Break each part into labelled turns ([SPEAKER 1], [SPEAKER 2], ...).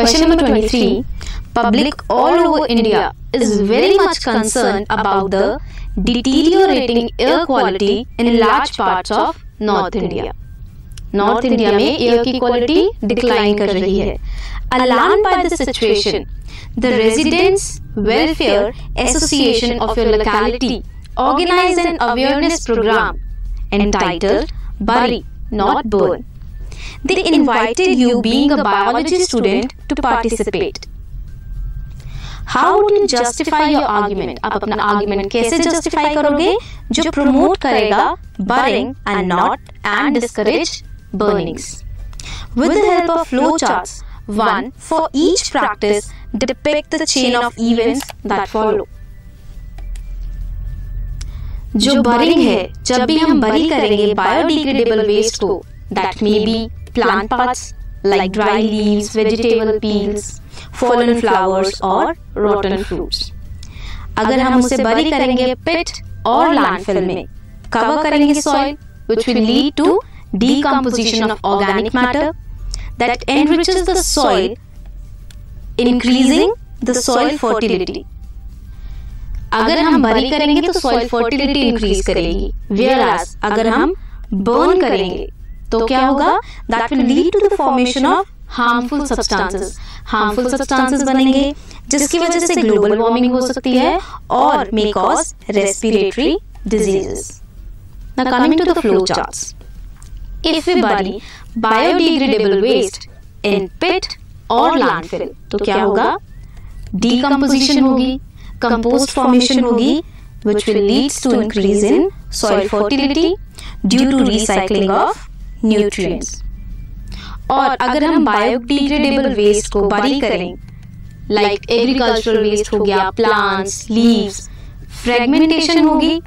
[SPEAKER 1] Question number 23. Public all over India is very much concerned about the deteriorating air quality in large parts of North India. North India में air की quality decline कर रही है alarm by the situation the residents welfare association of your locality organize an awareness program entitled Bury, Not Burn. They invited you, being a biology student, to participate. How would you justify your argument? आप अपना argument कैसे justify करोगे जो promote करेगा burying and not and discourage burnings. With the help of flowcharts, one for each practice depict the chain of events that follow. जो बरिंग है जब भी हम बरी करेंगे बायोडिग्रेडेबल वेस्ट को that may be plant parts like dry leaves vegetable peels fallen flowers और rotten fruits अगर हम उसे बरी करेंगे पिट और लैंडफिल में कवर करेंगे soil which will lead to decomposition of organic matter that enriches the soil, increasing the soil fertility. अगर हम बरी करेंगे तो सॉइल फर्टिलिटी इंक्रीज करेगी वेयर अगर हम बर्न करेंगे तो, तो क्या होगा? That will lead to the formation of harmful substances harmful substances बनेंगे जिसकी वजह से ग्लोबल वार्मिंग हो सकती है और may cause respiratory diseases now coming to the flow charts if we burn biodegradable waste in pit और लैंडफिल तो, तो क्या होगा? डीकंपोजिशन होगी कंपोस्ट फॉर्मेशन होगी which will leads to increase in soil fertility due to recycling of nutrients. और अगर हम बायोडिग्रेडेबल वेस्ट को बरी करें लाइक एग्रीकल्चरल वेस्ट हो गया प्लांट्स लीव्स फ्रेगमेंटेशन होगी।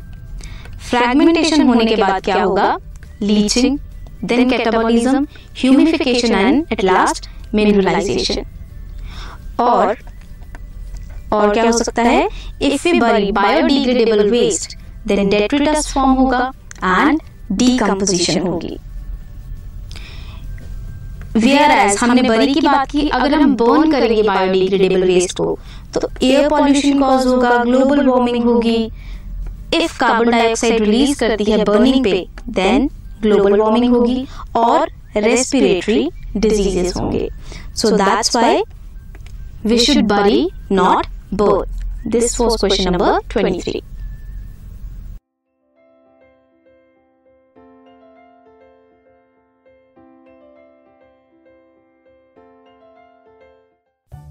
[SPEAKER 1] फ्रेगमेंटेशन होने के बाद क्या होगा? Leaching then catabolism, humidification and at last mineralization. और और क्या हो सकता है? If we bury biodegradable waste then detritus form होगा एंड डीकम्पोजिशन होगी। वेयर एज हमने बरी की बात की, अगर हम बर्न करेंगे बायोडिग्रेडेबल वेस्ट को तो एयर पॉल्यूशन कॉज होगा ग्लोबल वार्मिंग होगी। इफ़ कार्बन डाइऑक्साइड रिलीज़ करती है बर्निंग पे देन ग्लोबल वार्मिंग होगी और रेस्पिरेटरी डिजीजेस होंगे। So that's why we should bury not burn this was question number 23